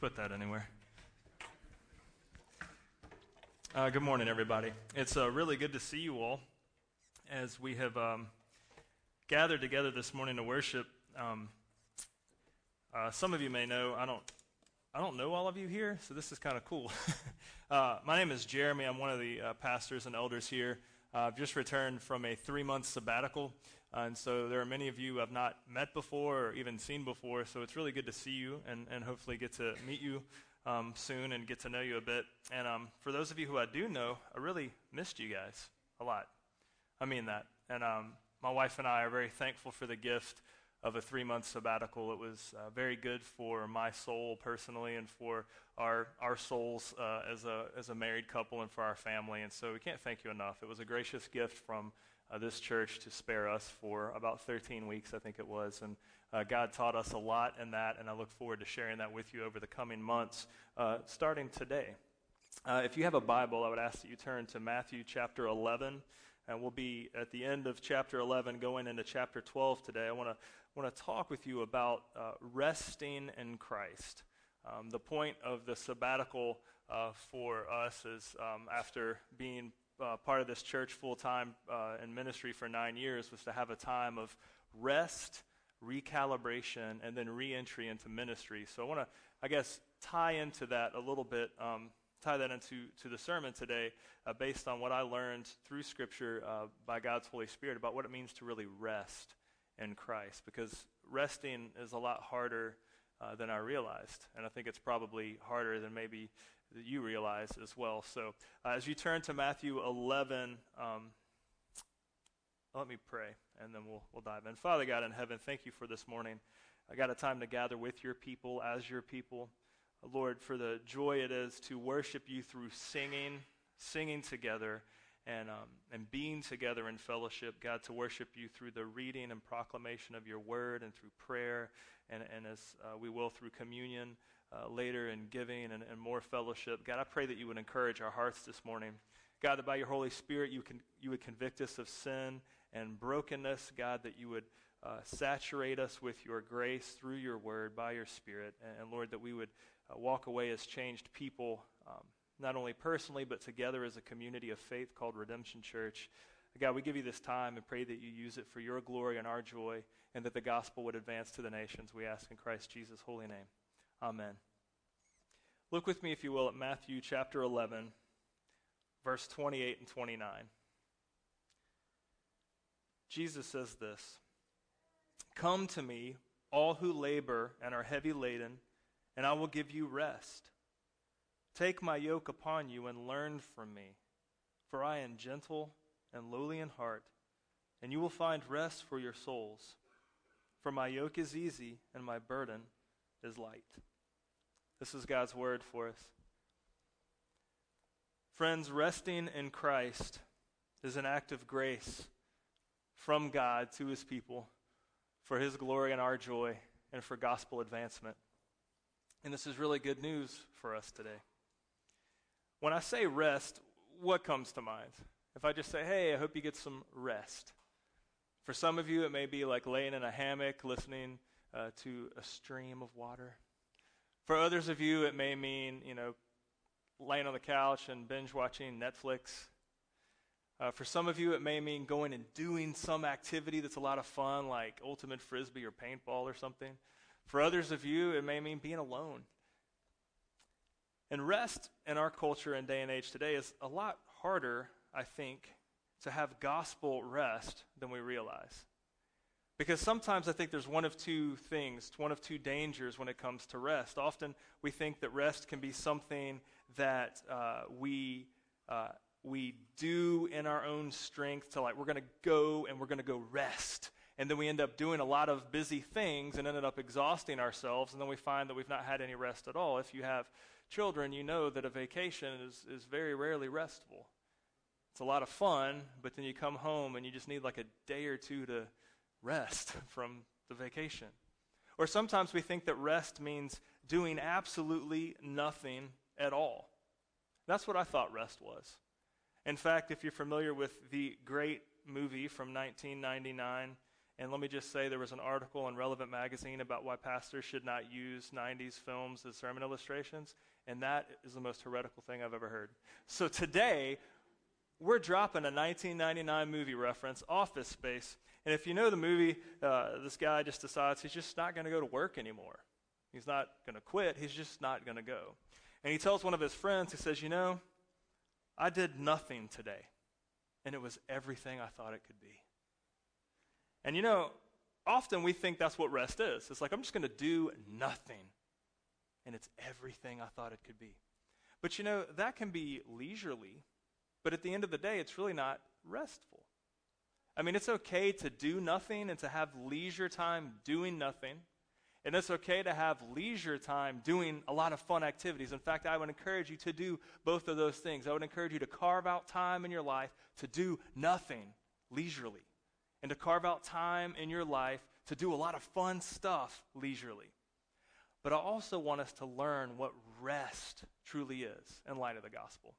put that anywhere. Uh, good morning, everybody. It's uh, really good to see you all as we have um, gathered together this morning to worship. Um, uh, some of you may know I don't. I don't know all of you here, so this is kind of cool. Uh, my name is Jeremy. I'm one of the uh, pastors and elders here. Uh, I've just returned from a three month sabbatical, and so there are many of you I've not met before or even seen before, so it's really good to see you and, and hopefully get to meet you um, soon and get to know you a bit. And um, for those of you who I do know, I really missed you guys a lot. I mean that. And um, my wife and I are very thankful for the gift of a three month sabbatical. It was uh, very good for my soul personally and for our, our souls uh, as, a, as a married couple and for our family. And so we can't thank you enough. It was a gracious gift from uh, this church to spare us for about 13 weeks, I think it was. And uh, God taught us a lot in that, and I look forward to sharing that with you over the coming months, uh, starting today. Uh, if you have a Bible, I would ask that you turn to Matthew chapter 11 and we'll be at the end of chapter 11 going into chapter 12 today. I want to want to talk with you about uh, resting in Christ. Um, the point of the sabbatical uh, for us is um, after being uh, part of this church full time uh, in ministry for nine years was to have a time of rest, recalibration, and then reentry into ministry. So I want to, I guess, tie into that a little bit. Um, tie that into to the sermon today uh, based on what I learned through Scripture uh, by God's Holy Spirit about what it means to really rest in Christ. Because resting is a lot harder uh, than I realized. And I think it's probably harder than maybe you realize as well. So uh, as you turn to Matthew 11, um, let me pray and then we'll, we'll dive in. Father God in heaven, thank you for this morning. I got a time to gather with your people as your people. Lord, for the joy it is to worship you through singing, singing together, and, um, and being together in fellowship. God, to worship you through the reading and proclamation of your word and through prayer, and, and as uh, we will through communion uh, later and giving and, and more fellowship. God, I pray that you would encourage our hearts this morning. God, that by your Holy Spirit you, can, you would convict us of sin and brokenness. God, that you would uh, saturate us with your grace through your word by your Spirit. And, and Lord, that we would uh, walk away as changed people, um, not only personally, but together as a community of faith called Redemption Church. God, we give you this time and pray that you use it for your glory and our joy, and that the gospel would advance to the nations. We ask in Christ Jesus' holy name. Amen. Look with me, if you will, at Matthew chapter 11, verse 28 and 29. Jesus says this Come to me, all who labor and are heavy laden and I will give you rest. Take my yoke upon you and learn from me, for I am gentle and lowly in heart, and you will find rest for your souls. For my yoke is easy and my burden is light. This is God's word for us. Friends, resting in Christ is an act of grace from God to his people for his glory and our joy and for gospel advancement. And this is really good news for us today. When I say rest, what comes to mind? If I just say, hey, I hope you get some rest. For some of you, it may be like laying in a hammock listening uh, to a stream of water. For others of you, it may mean, you know, laying on the couch and binge watching Netflix. Uh, for some of you, it may mean going and doing some activity that's a lot of fun, like ultimate frisbee or paintball or something. For others of you, it may mean being alone. And rest in our culture and day and age today is a lot harder, I think, to have gospel rest than we realize. Because sometimes I think there's one of two things, one of two dangers when it comes to rest. Often we think that rest can be something that uh, we, uh, we do in our own strength to like, we're going to go and we're going to go rest and then we end up doing a lot of busy things and ended up exhausting ourselves, and then we find that we've not had any rest at all. If you have children, you know that a vacation is, is very rarely restful. It's a lot of fun, but then you come home and you just need like a day or two to rest from the vacation. Or sometimes we think that rest means doing absolutely nothing at all. That's what I thought rest was. In fact, if you're familiar with the great movie from 1999, And let me just say there was an article in Relevant Magazine about why pastors should not use 90s films as sermon illustrations. And that is the most heretical thing I've ever heard. So today, we're dropping a 1999 movie reference, Office Space. And if you know the movie, uh, this guy just decides he's just not going to go to work anymore. He's not going to quit, he's just not going to go. And he tells one of his friends, he says, You know, I did nothing today, and it was everything I thought it could be. And you know, often we think that's what rest is. It's like, I'm just going to do nothing, and it's everything I thought it could be. But you know, that can be leisurely, but at the end of the day, it's really not restful. I mean, it's okay to do nothing and to have leisure time doing nothing. And it's okay to have leisure time doing a lot of fun activities. In fact, I would encourage you to do both of those things. I would encourage you to carve out time in your life to do nothing leisurely, and to carve out time in your life to do a lot of fun stuff leisurely. But I also want us to learn what rest truly is in light of the gospel.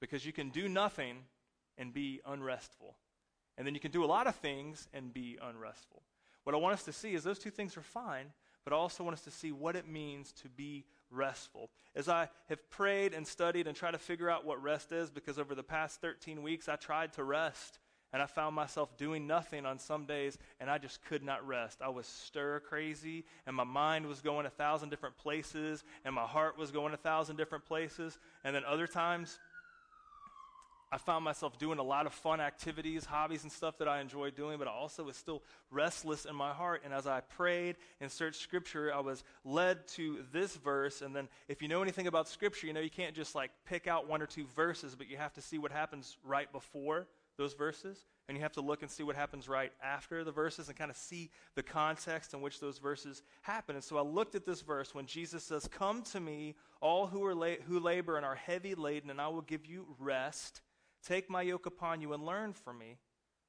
Because you can do nothing and be unrestful. And then you can do a lot of things and be unrestful. What I want us to see is those two things are fine, but I also want us to see what it means to be restful. As I have prayed and studied and tried to figure out what rest is, because over the past 13 weeks I tried to rest and I found myself doing nothing on some days and I just could not rest. I was stir crazy and my mind was going a thousand different places and my heart was going a thousand different places. And then other times, I found myself doing a lot of fun activities, hobbies, and stuff that I enjoyed doing, but I also was still restless in my heart. And as I prayed and searched Scripture, I was led to this verse. And then, if you know anything about Scripture, you know you can't just like pick out one or two verses, but you have to see what happens right before those verses. And you have to look and see what happens right after the verses and kind of see the context in which those verses happen. And so I looked at this verse when Jesus says, Come to me, all who, are la- who labor and are heavy laden, and I will give you rest. Take my yoke upon you and learn from me,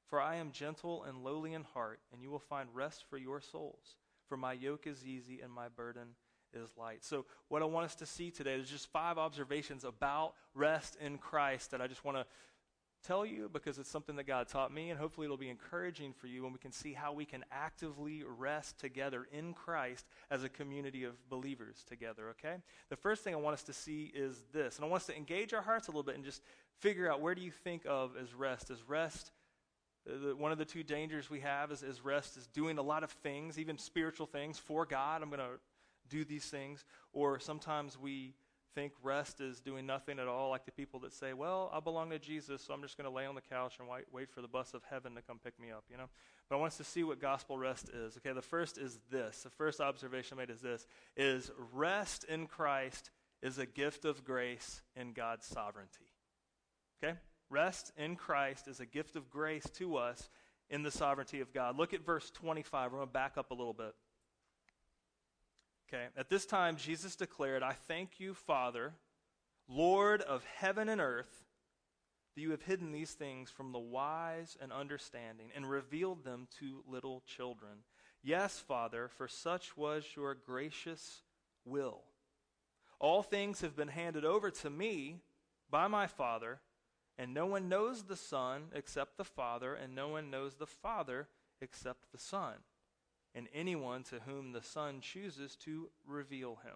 for I am gentle and lowly in heart, and you will find rest for your souls. For my yoke is easy and my burden is light. So, what I want us to see today is just five observations about rest in Christ that I just want to tell you because it's something that God taught me, and hopefully it'll be encouraging for you when we can see how we can actively rest together in Christ as a community of believers together, okay? The first thing I want us to see is this, and I want us to engage our hearts a little bit and just figure out where do you think of as rest? As rest, uh, one of the two dangers we have is, is rest is doing a lot of things, even spiritual things, for God. I'm going to do these things. Or sometimes we think rest is doing nothing at all, like the people that say, Well, I belong to Jesus, so I'm just going to lay on the couch and wait, wait for the bus of heaven to come pick me up, you know? But I want us to see what gospel rest is. Okay, the first is this. The first observation I made is this is rest in Christ is a gift of grace in God's sovereignty. Okay? Rest in Christ is a gift of grace to us in the sovereignty of God. Look at verse 25. We're going to back up a little bit. Okay, at this time, Jesus declared, I thank you, Father, Lord of heaven and earth, that you have hidden these things from the wise and understanding and revealed them to little children. Yes, Father, for such was your gracious will. All things have been handed over to me by my Father. And no one knows the Son except the Father, and no one knows the Father except the Son, and anyone to whom the Son chooses to reveal him.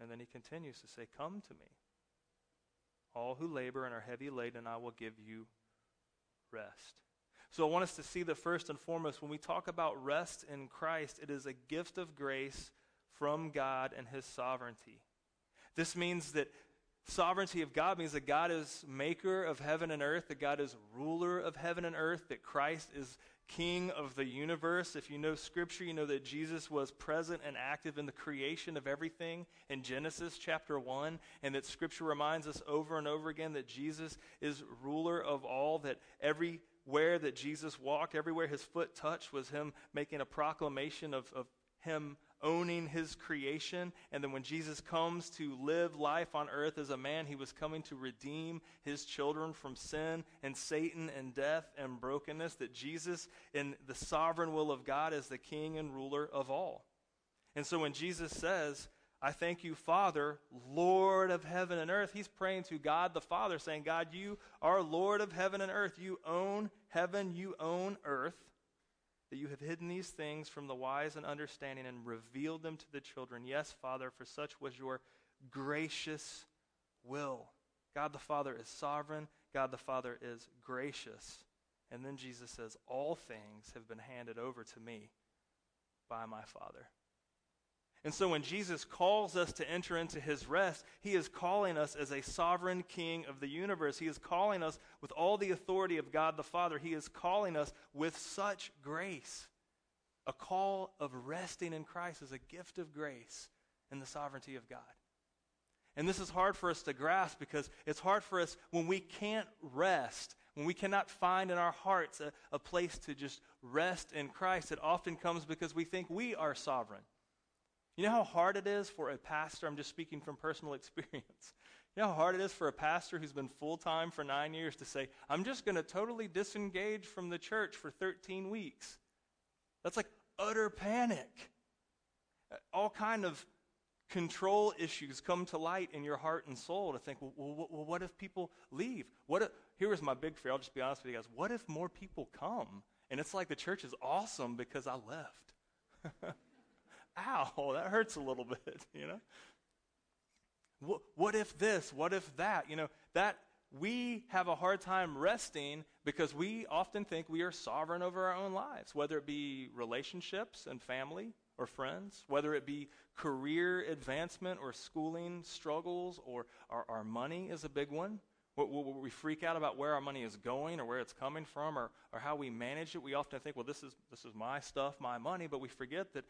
And then he continues to say, Come to me, all who labor and are heavy laden, I will give you rest. So I want us to see that first and foremost, when we talk about rest in Christ, it is a gift of grace from God and his sovereignty. This means that sovereignty of God means that God is maker of heaven and earth, that God is ruler of heaven and earth, that Christ is king of the universe. If you know scripture, you know that Jesus was present and active in the creation of everything in Genesis chapter 1, and that scripture reminds us over and over again that Jesus is ruler of all, that everywhere that Jesus walked, everywhere his foot touched was him making a proclamation of, of him owning his creation. And then when Jesus comes to live life on earth as a man, he was coming to redeem his children from sin and Satan and death and brokenness. That Jesus, in the sovereign will of God, is the king and ruler of all. And so when Jesus says, I thank you, Father, Lord of heaven and earth. He's praying to God the Father, saying, God, you are Lord of heaven and earth. You own heaven, you own earth. That you have hidden these things from the wise and understanding and revealed them to the children. Yes, Father, for such was your gracious will. God the Father is sovereign, God the Father is gracious. And then Jesus says, All things have been handed over to me by my Father. And so when Jesus calls us to enter into his rest, he is calling us as a sovereign king of the universe. He is calling us with all the authority of God the Father. He is calling us with such grace. A call of resting in Christ is a gift of grace in the sovereignty of God. And this is hard for us to grasp because it's hard for us when we can't rest, when we cannot find in our hearts a, a place to just rest in Christ. It often comes because we think we are sovereign. You know how hard it is for a pastor? I'm just speaking from personal experience. You know how hard it is for a pastor who's been full time for nine years to say, I'm just going to totally disengage from the church for 13 weeks. That's like utter panic. Uh, all kind of control issues come to light in your heart and soul to think, well, well, well what if people leave? What if, here was my big fear. I'll just be honest with you guys. What if more people come? And it's like the church is awesome because I left. ow, that hurts a little bit, you know? What, what if this? What if that? You know, that we have a hard time resting because we often think we are sovereign over our own lives, whether it be relationships and family or friends, whether it be career advancement or schooling struggles or our, our money is a big one. We freak out about where our money is going or where it's coming from or, or how we manage it. We often think, well, this is, this is my stuff, my money, but we forget that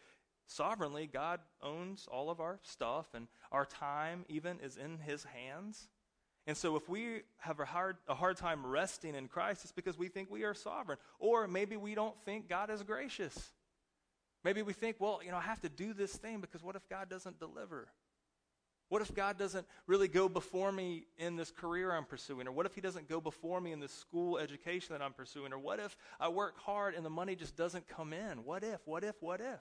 sovereignly, God owns all of our stuff, and our time even is in His hands. And so, if we have a hard, a hard time resting in Christ, it's because we think we are sovereign. Or maybe we don't think God is gracious. Maybe we think, well, you know, I have to do this thing because what if God doesn't deliver? What if God doesn't really go before me in this career I'm pursuing? Or what if He doesn't go before me in this school education that I'm pursuing? Or what if I work hard and the money just doesn't come in? What if, what if, what if?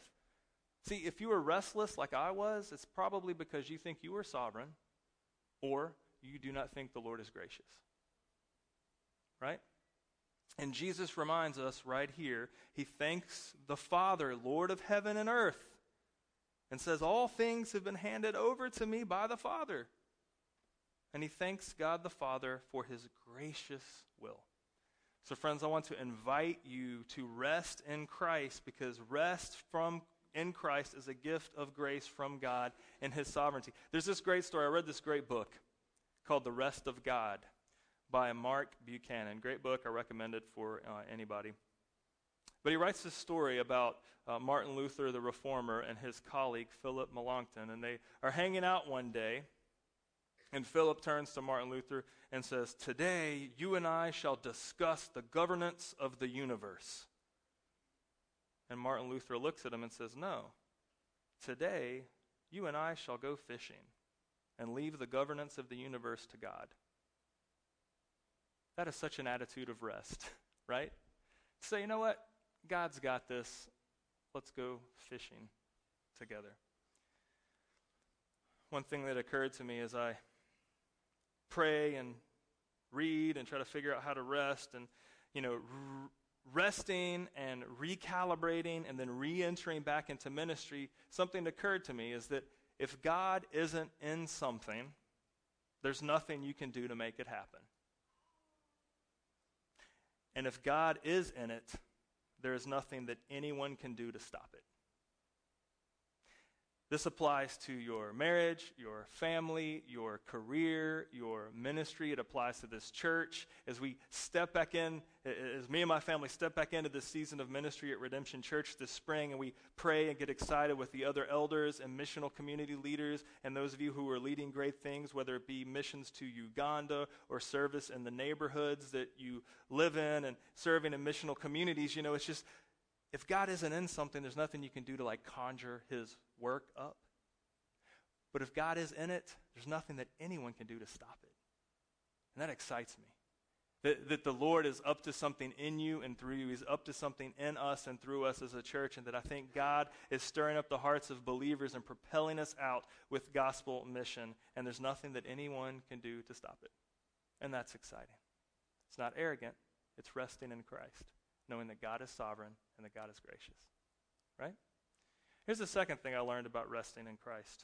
See, if you were restless like I was, it's probably because you think you are sovereign or you do not think the Lord is gracious. Right? And Jesus reminds us right here, he thanks the Father, Lord of heaven and earth, and says, All things have been handed over to me by the Father. And he thanks God the Father for his gracious will. So, friends, I want to invite you to rest in Christ because rest from in Christ is a gift of grace from God and His sovereignty. There's this great story. I read this great book called The Rest of God by Mark Buchanan. Great book. I recommend it for uh, anybody. But he writes this story about uh, Martin Luther, the reformer, and his colleague, Philip Melanchthon. And they are hanging out one day. And Philip turns to Martin Luther and says, Today you and I shall discuss the governance of the universe. And Martin Luther looks at him and says, No, today you and I shall go fishing and leave the governance of the universe to God. That is such an attitude of rest, right? Say, you know what? God's got this. Let's go fishing together. One thing that occurred to me as I pray and read and try to figure out how to rest and, you know, resting and recalibrating and then re entering back into ministry, something occurred to me is that if God isn't in something, there's nothing you can do to make it happen. And if God is in it, there is nothing that anyone can do to stop it. This applies to your marriage, your family, your career, your ministry. It applies to this church. As we step back in, as me and my family step back into this season of ministry at Redemption Church this spring, and we pray and get excited with the other elders and missional community leaders, and those of you who are leading great things, whether it be missions to Uganda or service in the neighborhoods that you live in and serving in missional communities, you know, it's just if God isn't in something, there's nothing you can do to like conjure his work up. But if God is in it, there's nothing that anyone can do to stop it. And that excites me. That, that the Lord is up to something in you and through you. He's up to something in us and through us as a church. And that I think God is stirring up the hearts of believers and propelling us out with gospel mission. And there's nothing that anyone can do to stop it. And that's exciting. It's not arrogant, it's resting in Christ. knowing that God is sovereign and that God is gracious. Right? Here's the second thing I learned about resting in Christ.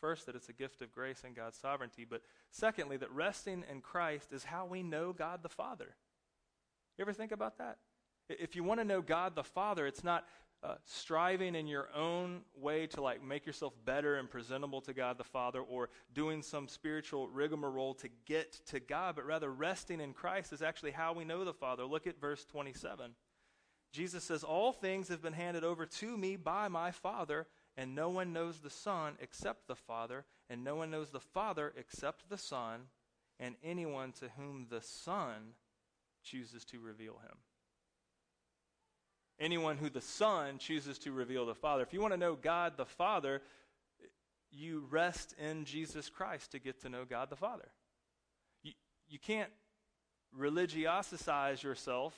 First, that it's a gift of grace and God's sovereignty, but secondly, that resting in Christ is how we know God the Father. You ever think about that? If you want to know God the Father, it's not uh, striving in your own way to like make yourself better and presentable to God the Father or doing some spiritual rigmarole to get to God, but rather resting in Christ is actually how we know the Father. Look at verse 27. Jesus says, All things have been handed over to me by my Father, and no one knows the Son except the Father, and no one knows the Father except the Son, and anyone to whom the Son chooses to reveal him anyone who the Son chooses to reveal the Father. If you want to know God the Father, you rest in Jesus Christ to get to know God the Father. You, you can't religiosicize yourself.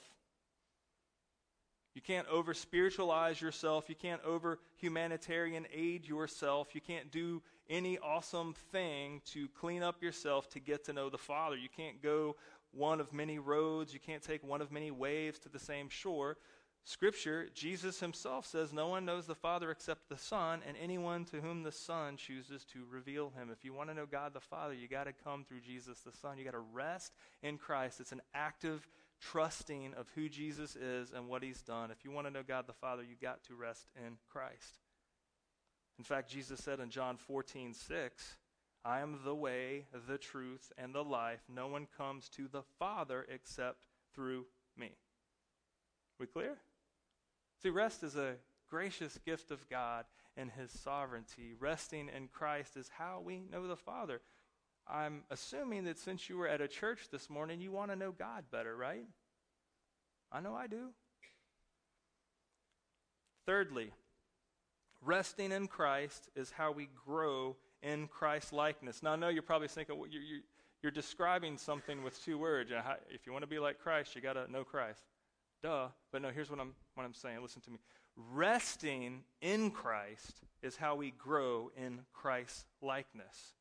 You can't over spiritualize yourself. You can't over humanitarian aid yourself. You can't do any awesome thing to clean up yourself to get to know the Father. You can't go one of many roads. You can't take one of many waves to the same shore. Scripture, Jesus himself says, No one knows the Father except the Son, and anyone to whom the Son chooses to reveal him. If you want to know God the Father, you got to come through Jesus the Son. You got to rest in Christ. It's an active trusting of who Jesus is and what he's done. If you want to know God the Father, you got to rest in Christ. In fact, Jesus said in John 14, 6, I am the way, the truth, and the life. No one comes to the Father except through me. We clear? See, rest is a gracious gift of God and His sovereignty. Resting in Christ is how we know the Father. I'm assuming that since you were at a church this morning, you want to know God better, right? I know I do. Thirdly, resting in Christ is how we grow in Christ likeness. Now, I know you're probably thinking well, you're, you're, you're describing something with two words. If you want to be like Christ, you got to know Christ. Duh. But no, here's what I'm, what I'm saying. Listen to me. Resting in Christ is how we grow in Christ's likeness.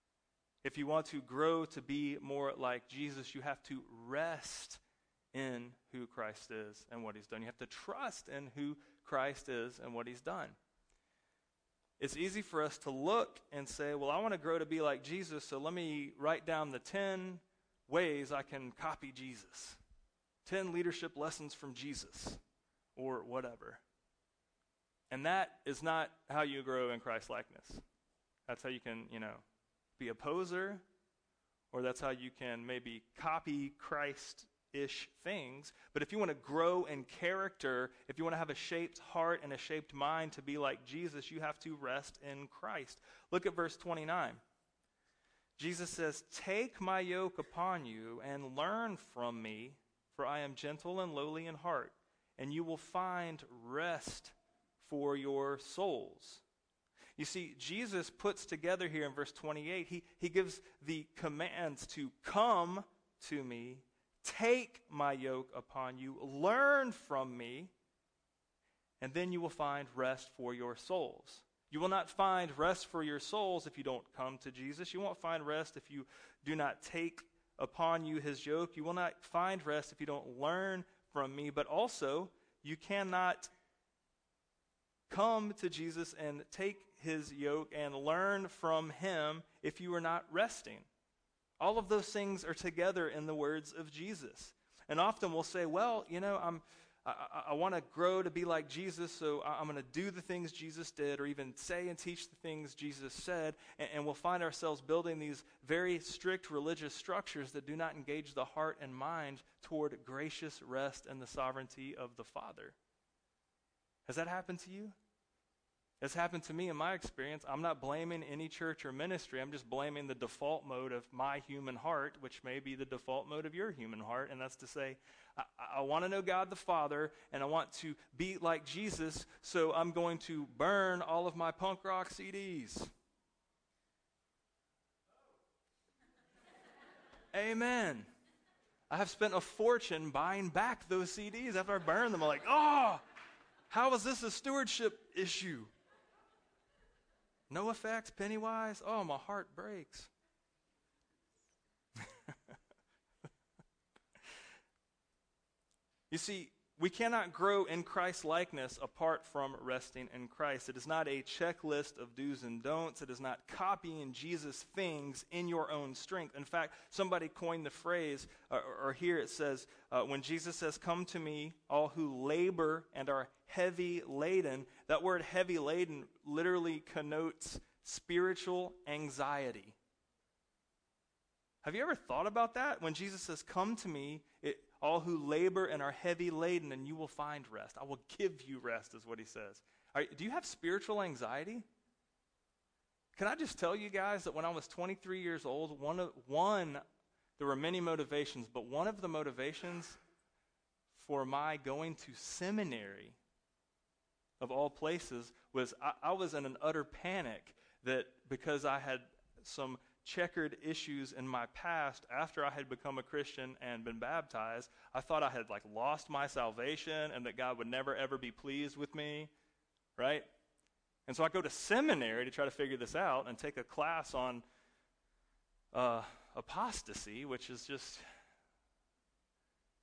If you want to grow to be more like Jesus, you have to rest in who Christ is and what he's done. You have to trust in who Christ is and what he's done. It's easy for us to look and say, well, I want to grow to be like Jesus, so let me write down the 10 ways I can copy Jesus. 10 leadership lessons from Jesus or whatever. And that is not how you grow in Christ likeness. That's how you can, you know, be a poser, or that's how you can maybe copy Christ ish things. But if you want to grow in character, if you want to have a shaped heart and a shaped mind to be like Jesus, you have to rest in Christ. Look at verse 29. Jesus says, Take my yoke upon you and learn from me for I am gentle and lowly in heart, and you will find rest for your souls. You see, Jesus puts together here in verse 28, he, he gives the commands to come to me, take my yoke upon you, learn from me, and then you will find rest for your souls. You will not find rest for your souls if you don't come to Jesus. You won't find rest if you do not take upon you his yoke. You will not find rest if you don't learn from me, but also you cannot come to Jesus and take his yoke and learn from him if you are not resting. All of those things are together in the words of Jesus. And often we'll say, well, you know, I'm I, I want to grow to be like Jesus, so I'm going to do the things Jesus did, or even say and teach the things Jesus said, and, and we'll find ourselves building these very strict religious structures that do not engage the heart and mind toward gracious rest and the sovereignty of the Father. Has that happened to you? It's happened to me in my experience. I'm not blaming any church or ministry. I'm just blaming the default mode of my human heart, which may be the default mode of your human heart. And that's to say, I, I want to know God the Father, and I want to be like Jesus, so I'm going to burn all of my punk rock CDs. Amen. I have spent a fortune buying back those CDs after I burned them. I'm like, oh, how is this a stewardship issue? NOFX, Pennywise. Oh, my heart breaks. you see, we cannot grow in Christ likeness apart from resting in Christ. It is not a checklist of do's and don'ts. It is not copying Jesus' things in your own strength. In fact, somebody coined the phrase, or, or here it says, uh, when Jesus says, Come to me, all who labor and are heavy laden, that word heavy laden literally connotes spiritual anxiety. Have you ever thought about that? When Jesus says, Come to me, it, all who labor and are heavy laden, and you will find rest. I will give you rest, is what he says. do you have spiritual anxiety? Can I just tell you guys that when I was 23 years old, one, of, one there were many motivations, but one of the motivations for my going to seminary, of all places, was I, I was in an utter panic that because I had some checkered issues in my past after I had become a Christian and been baptized. I thought I had like lost my salvation and that God would never ever be pleased with me, right? And so I go to seminary to try to figure this out and take a class on uh, apostasy, which is just,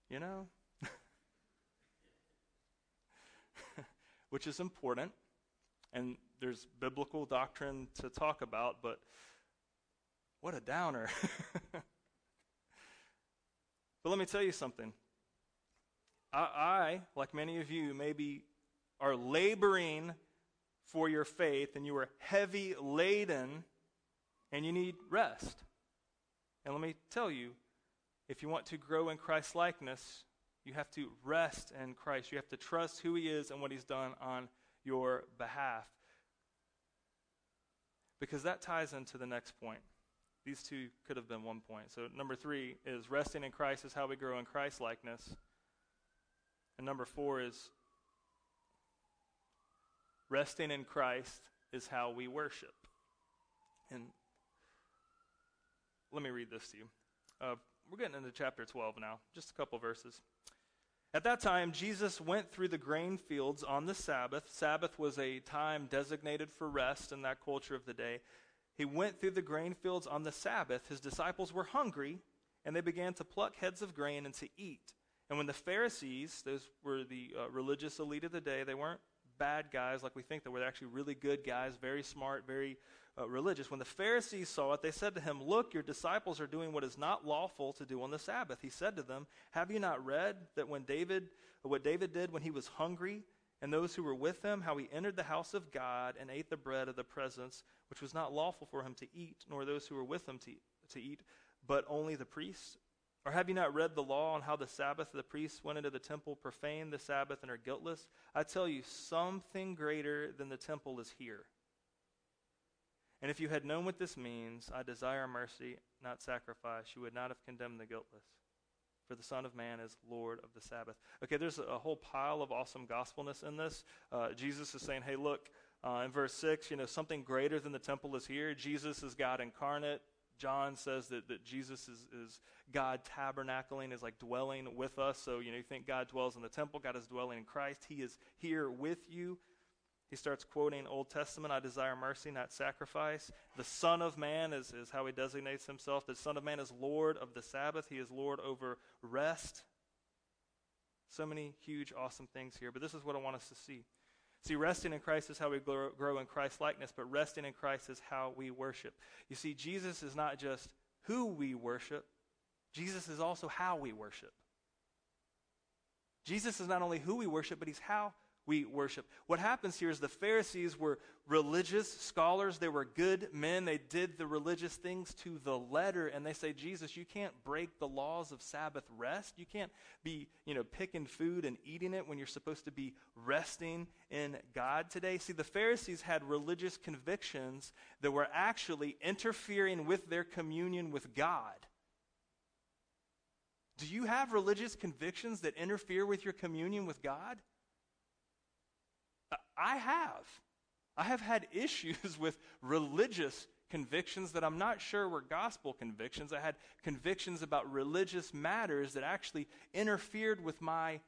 you know, which is important. And there's biblical doctrine to talk about, but what a downer. but let me tell you something. I, I, like many of you, maybe are laboring for your faith and you are heavy laden and you need rest. And let me tell you, if you want to grow in Christ's likeness, you have to rest in Christ. You have to trust who He is and what He's done on your behalf. Because that ties into the next point. These two could have been one point. So, number three is resting in Christ is how we grow in Christ likeness. And number four is resting in Christ is how we worship. And let me read this to you. Uh, we're getting into chapter 12 now, just a couple verses. At that time, Jesus went through the grain fields on the Sabbath. Sabbath was a time designated for rest in that culture of the day. He went through the grain fields on the Sabbath. His disciples were hungry, and they began to pluck heads of grain and to eat. And when the Pharisees, those were the uh, religious elite of the day, they weren't bad guys like we think they were. Actually really good guys, very smart, very uh, religious. When the Pharisees saw it, they said to him, Look, your disciples are doing what is not lawful to do on the Sabbath. He said to them, Have you not read that when David, what David did when he was hungry, and those who were with him, how he entered the house of God and ate the bread of the presence, which was not lawful for him to eat, nor those who were with him to, to eat, but only the priests? Or have you not read the law on how the Sabbath the priests went into the temple, profaned the Sabbath, and are guiltless? I tell you, something greater than the temple is here. And if you had known what this means, I desire mercy, not sacrifice, you would not have condemned the guiltless for the Son of Man is Lord of the Sabbath. Okay, there's a whole pile of awesome gospelness in this. Uh, Jesus is saying, hey, look, uh, in verse 6, you know, something greater than the temple is here. Jesus is God incarnate. John says that, that Jesus is, is God tabernacling, is like dwelling with us. So, you know, you think God dwells in the temple, God is dwelling in Christ. He is here with you. He starts quoting Old Testament, I desire mercy, not sacrifice. The Son of Man is, is how he designates himself. The Son of Man is Lord of the Sabbath, he is Lord over rest. So many huge, awesome things here. But this is what I want us to see. See, resting in Christ is how we grow, grow in Christ likeness, but resting in Christ is how we worship. You see, Jesus is not just who we worship, Jesus is also how we worship. Jesus is not only who we worship, but he's how we worship. What happens here is the Pharisees were religious scholars. They were good men. They did the religious things to the letter. And they say, Jesus, you can't break the laws of Sabbath rest. You can't be, you know, picking food and eating it when you're supposed to be resting in God today. See, the Pharisees had religious convictions that were actually interfering with their communion with God. Do you have religious convictions that interfere with your communion with God? I have. I have had issues with religious convictions that I'm not sure were gospel convictions. I had convictions about religious matters that actually interfered with my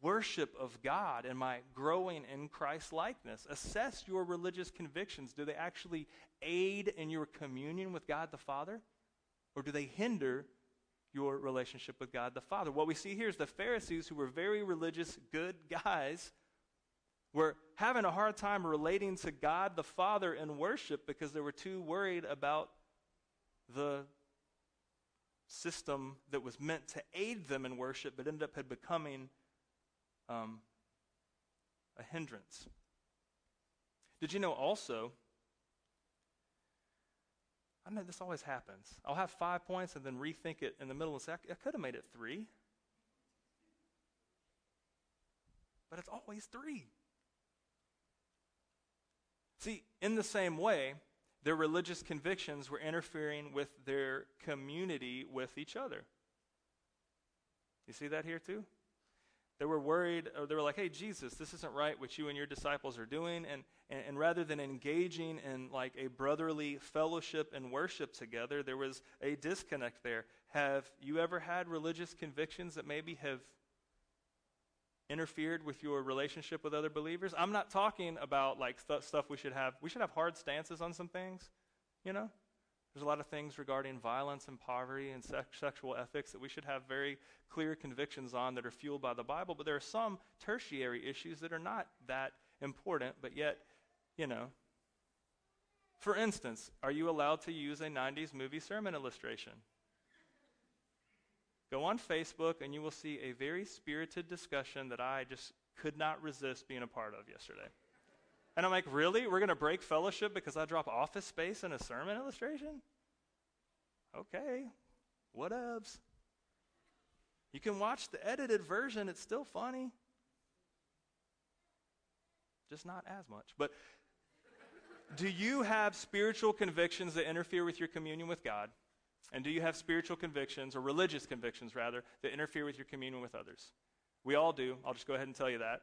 worship of God and my growing in Christ likeness. Assess your religious convictions. Do they actually aid in your communion with God the Father? Or do they hinder your relationship with God the Father. What we see here is the Pharisees, who were very religious, good guys, were having a hard time relating to God the Father in worship because they were too worried about the system that was meant to aid them in worship, but ended up had becoming um, a hindrance. Did you know also? I know this always happens. I'll have five points and then rethink it in the middle and say, I could have made it three. But it's always three. See, in the same way, their religious convictions were interfering with their community with each other. You see that here too? They were worried, or they were like, hey, Jesus, this isn't right what you and your disciples are doing. And, and, and, rather than engaging in like a brotherly fellowship and worship together, there was a disconnect there. Have you ever had religious convictions that maybe have interfered with your relationship with other believers? I'm not talking about like th- stuff we should have. We should have hard stances on some things, you know? There's a lot of things regarding violence and poverty and sexual ethics that we should have very clear convictions on that are fueled by the Bible, but there are some tertiary issues that are not that important, but yet, you know. For instance, are you allowed to use a 90s movie sermon illustration? Go on Facebook and you will see a very spirited discussion that I just could not resist being a part of yesterday. And I'm like, really? We're going to break fellowship because I drop office space in a sermon illustration? Okay, whatevs. You can watch the edited version, it's still funny. Just not as much. But do you have spiritual convictions that interfere with your communion with God? And do you have spiritual convictions, or religious convictions rather, that interfere with your communion with others? We all do. I'll just go ahead and tell you that.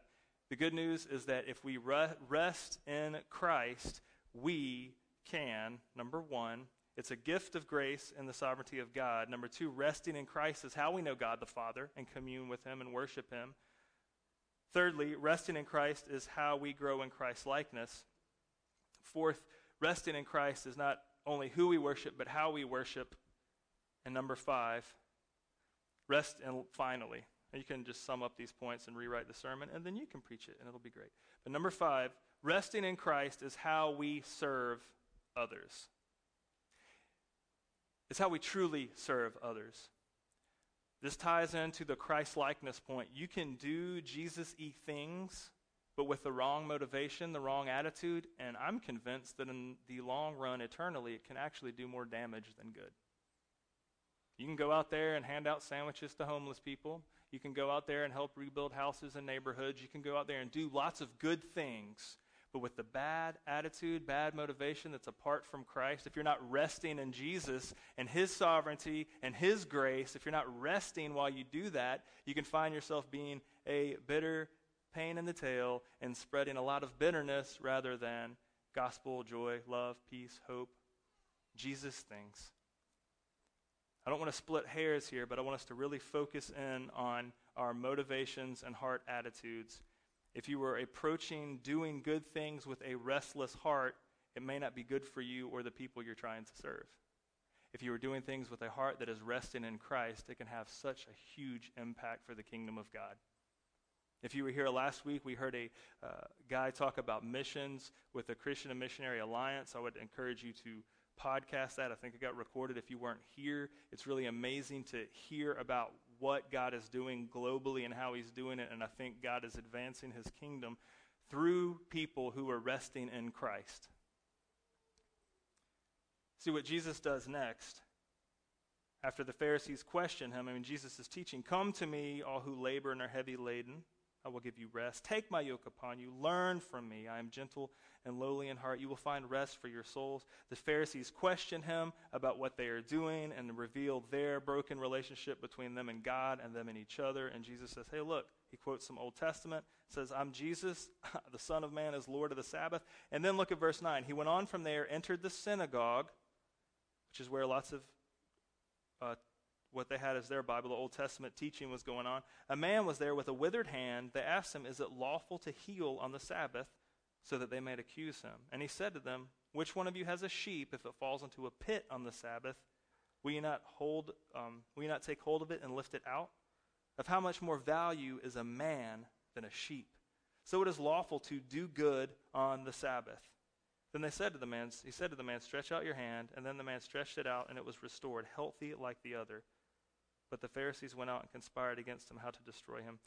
The good news is that if we rest in Christ, we can, number one, it's a gift of grace in the sovereignty of God. Number two, resting in Christ is how we know God the Father and commune with Him and worship Him. Thirdly, resting in Christ is how we grow in Christ's likeness. Fourth, resting in Christ is not only who we worship, but how we worship. And number five, rest and finally, you can just sum up these points and rewrite the sermon, and then you can preach it, and it'll be great. But number five, resting in Christ is how we serve others. It's how we truly serve others. This ties into the Christ likeness point. You can do Jesus y things, but with the wrong motivation, the wrong attitude, and I'm convinced that in the long run, eternally, it can actually do more damage than good. You can go out there and hand out sandwiches to homeless people. You can go out there and help rebuild houses and neighborhoods. You can go out there and do lots of good things. But with the bad attitude, bad motivation that's apart from Christ, if you're not resting in Jesus and His sovereignty and His grace, if you're not resting while you do that, you can find yourself being a bitter pain in the tail and spreading a lot of bitterness rather than gospel, joy, love, peace, hope, Jesus things. I don't want to split hairs here, but I want us to really focus in on our motivations and heart attitudes. If you were approaching doing good things with a restless heart, it may not be good for you or the people you're trying to serve. If you are doing things with a heart that is resting in Christ, it can have such a huge impact for the kingdom of God. If you were here last week, we heard a uh, guy talk about missions with the Christian and Missionary Alliance. I would encourage you to podcast that. I think it got recorded if you weren't here. It's really amazing to hear about what God is doing globally and how He's doing it. And I think God is advancing His kingdom through people who are resting in Christ. See what Jesus does next. After the Pharisees question him, I mean, Jesus is teaching, Come to me, all who labor and are heavy laden I will give you rest. Take my yoke upon you. Learn from me. I am gentle and lowly in heart. You will find rest for your souls. The Pharisees question him about what they are doing and reveal their broken relationship between them and God and them and each other. And Jesus says, Hey, look, he quotes some Old Testament, says, I'm Jesus, the Son of Man is Lord of the Sabbath. And then look at verse 9. He went on from there, entered the synagogue, which is where lots of uh, what they had as their Bible, the Old Testament teaching was going on. A man was there with a withered hand. They asked him, Is it lawful to heal on the Sabbath? So that they might accuse him. And he said to them, Which one of you has a sheep, if it falls into a pit on the Sabbath, Will you not hold? Um, will you not take hold of it and lift it out? Of how much more value is a man than a sheep? So it is lawful to do good on the Sabbath. Then they said to the man, he said to the man, Stretch out your hand. And then the man stretched it out, and it was restored, healthy like the other. But the Pharisees went out and conspired against him how to destroy him.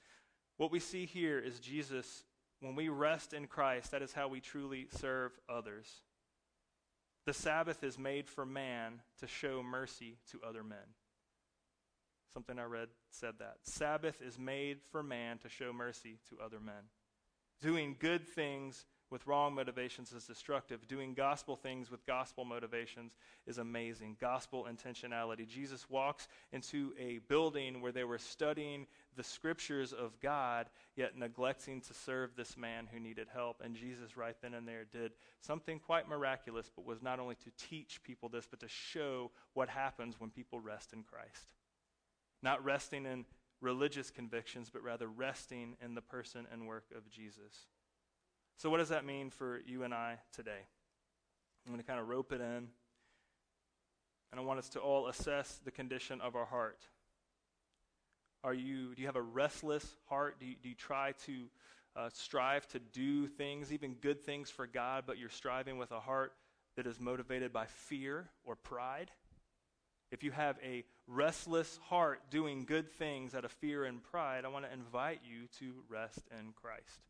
What we see here is Jesus, when we rest in Christ, that is how we truly serve others. The Sabbath is made for man to show mercy to other men. Something I read said that. Sabbath is made for man to show mercy to other men. Doing good things with wrong motivations is destructive. Doing gospel things with gospel motivations is amazing. Gospel intentionality. Jesus walks into a building where they were studying the scriptures of God, yet neglecting to serve this man who needed help. And Jesus, right then and there, did something quite miraculous, but was not only to teach people this, but to show what happens when people rest in Christ. Not resting in religious convictions, but rather resting in the person and work of Jesus. So, what does that mean for you and I today? I'm going to kind of rope it in. And I want us to all assess the condition of our heart. Are you, do you have a restless heart? Do you, do you try to uh, strive to do things, even good things for God, but you're striving with a heart that is motivated by fear or pride? If you have a restless heart doing good things out of fear and pride, I want to invite you to rest in Christ.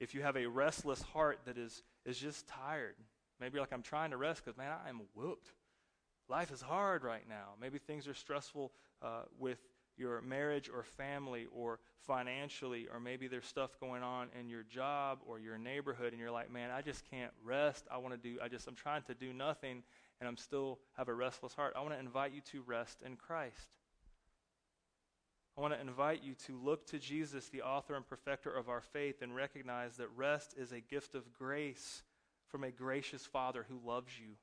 If you have a restless heart that is, is just tired, maybe like I'm trying to rest because, man, I'm whooped. Life is hard right now. Maybe things are stressful uh, with your marriage or family or financially, or maybe there's stuff going on in your job or your neighborhood, and you're like, man, I just can't rest. I want to do, I just, I'm trying to do nothing, and I'm still have a restless heart. I want to invite you to rest in Christ. I want to invite you to look to Jesus, the author and perfecter of our faith, and recognize that rest is a gift of grace from a gracious Father who loves you,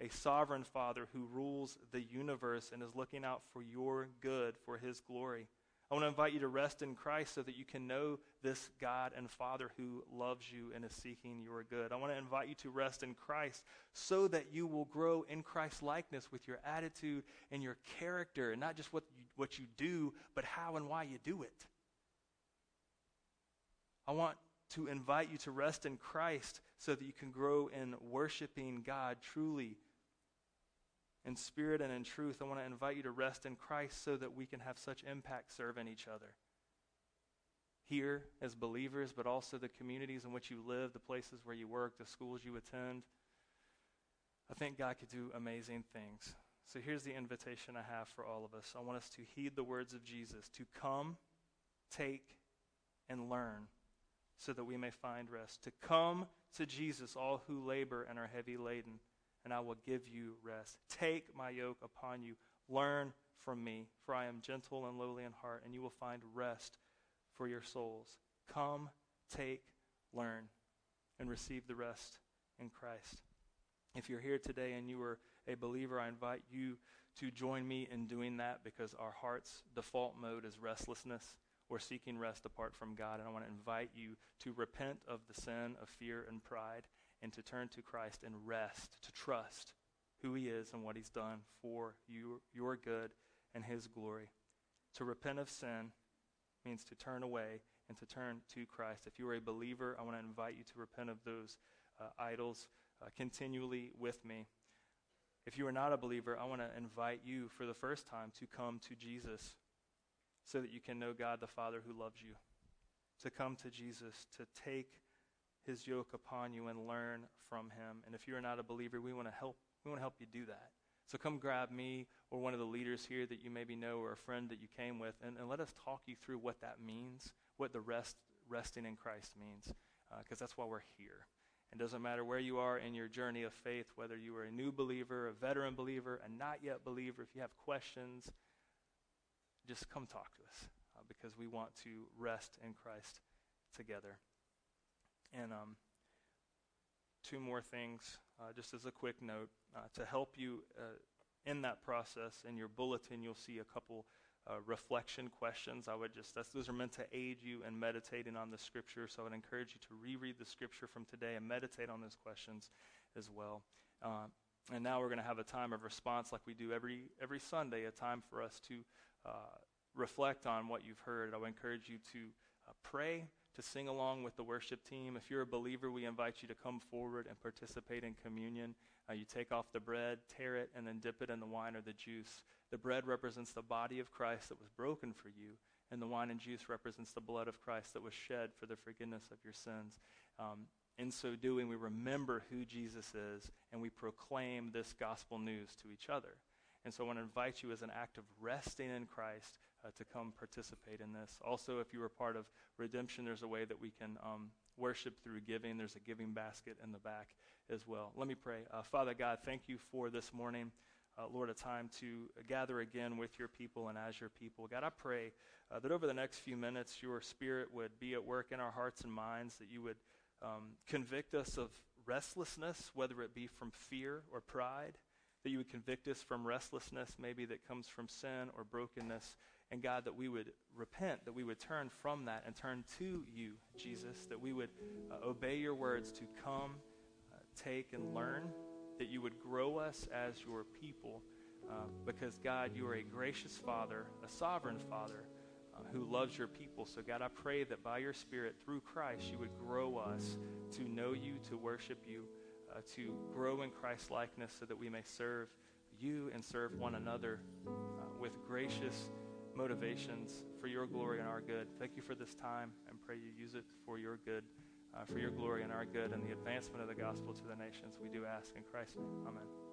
a sovereign Father who rules the universe and is looking out for your good, for his glory. I want to invite you to rest in Christ so that you can know this God and Father who loves you and is seeking your good. I want to invite you to rest in Christ so that you will grow in Christ's likeness with your attitude and your character, and not just what what you do, but how and why you do it. I want to invite you to rest in Christ so that you can grow in worshiping God truly in spirit and in truth, I want to invite you to rest in Christ so that we can have such impact serving each other. Here as believers, but also the communities in which you live, the places where you work, the schools you attend. I think God could do amazing things. So here's the invitation I have for all of us. I want us to heed the words of Jesus to come, take, and learn so that we may find rest. To come to Jesus, all who labor and are heavy laden and I will give you rest. Take my yoke upon you. Learn from me, for I am gentle and lowly in heart, and you will find rest for your souls. Come, take, learn, and receive the rest in Christ. If you're here today and you are a believer, I invite you to join me in doing that because our heart's default mode is restlessness We're seeking rest apart from God. And I want to invite you to repent of the sin of fear and pride and to turn to Christ and rest, to trust who He is and what He's done for you, your good and His glory. To repent of sin means to turn away and to turn to Christ. If you are a believer, I want to invite you to repent of those uh, idols uh, continually with me. If you are not a believer, I want to invite you for the first time to come to Jesus so that you can know God the Father who loves you. To come to Jesus, to take his yoke upon you and learn from him. And if you're not a believer, we want to help we want to help you do that. So come grab me or one of the leaders here that you maybe know or a friend that you came with and, and let us talk you through what that means, what the rest resting in Christ means, because uh, that's why we're here. It doesn't matter where you are in your journey of faith, whether you are a new believer, a veteran believer, a not yet believer, if you have questions, just come talk to us uh, because we want to rest in Christ together. And um, two more things, uh, just as a quick note, uh, to help you uh, in that process. In your bulletin, you'll see a couple uh, reflection questions. I would just, those are meant to aid you in meditating on the scripture. So I would encourage you to reread the scripture from today and meditate on those questions as well. Uh, and now we're going to have a time of response like we do every, every Sunday, a time for us to uh, reflect on what you've heard. I would encourage you to uh, pray, to sing along with the worship team. If you're a believer, we invite you to come forward and participate in communion. Uh, you take off the bread, tear it, and then dip it in the wine or the juice. The bread represents the body of Christ that was broken for you, and the wine and juice represents the blood of Christ that was shed for the forgiveness of your sins. Um, in so doing, we remember who Jesus is, and we proclaim this gospel news to each other. And so I want to invite you as an act of resting in Christ uh, to come participate in this. Also, if you were part of redemption, there's a way that we can um, worship through giving. There's a giving basket in the back as well. Let me pray. Uh, Father God, thank you for this morning. Uh, Lord, a time to gather again with your people and as your people. God, I pray uh, that over the next few minutes, your spirit would be at work in our hearts and minds, that you would um, convict us of restlessness, whether it be from fear or pride, that you would convict us from restlessness, maybe that comes from sin or brokenness. And God, that we would repent, that we would turn from that and turn to you, Jesus, that we would uh, obey your words to come, uh, take, and learn, that you would grow us as your people. Uh, because, God, you are a gracious Father, a sovereign Father uh, who loves your people. So, God, I pray that by your Spirit, through Christ, you would grow us to know you, to worship you, uh, to grow in Christ likeness so that we may serve you and serve one another uh, with gracious motivations for your glory and our good. Thank you for this time and pray you use it for your good, uh, for your glory and our good, and the advancement of the gospel to the nations. We do ask in Christ's name. Amen.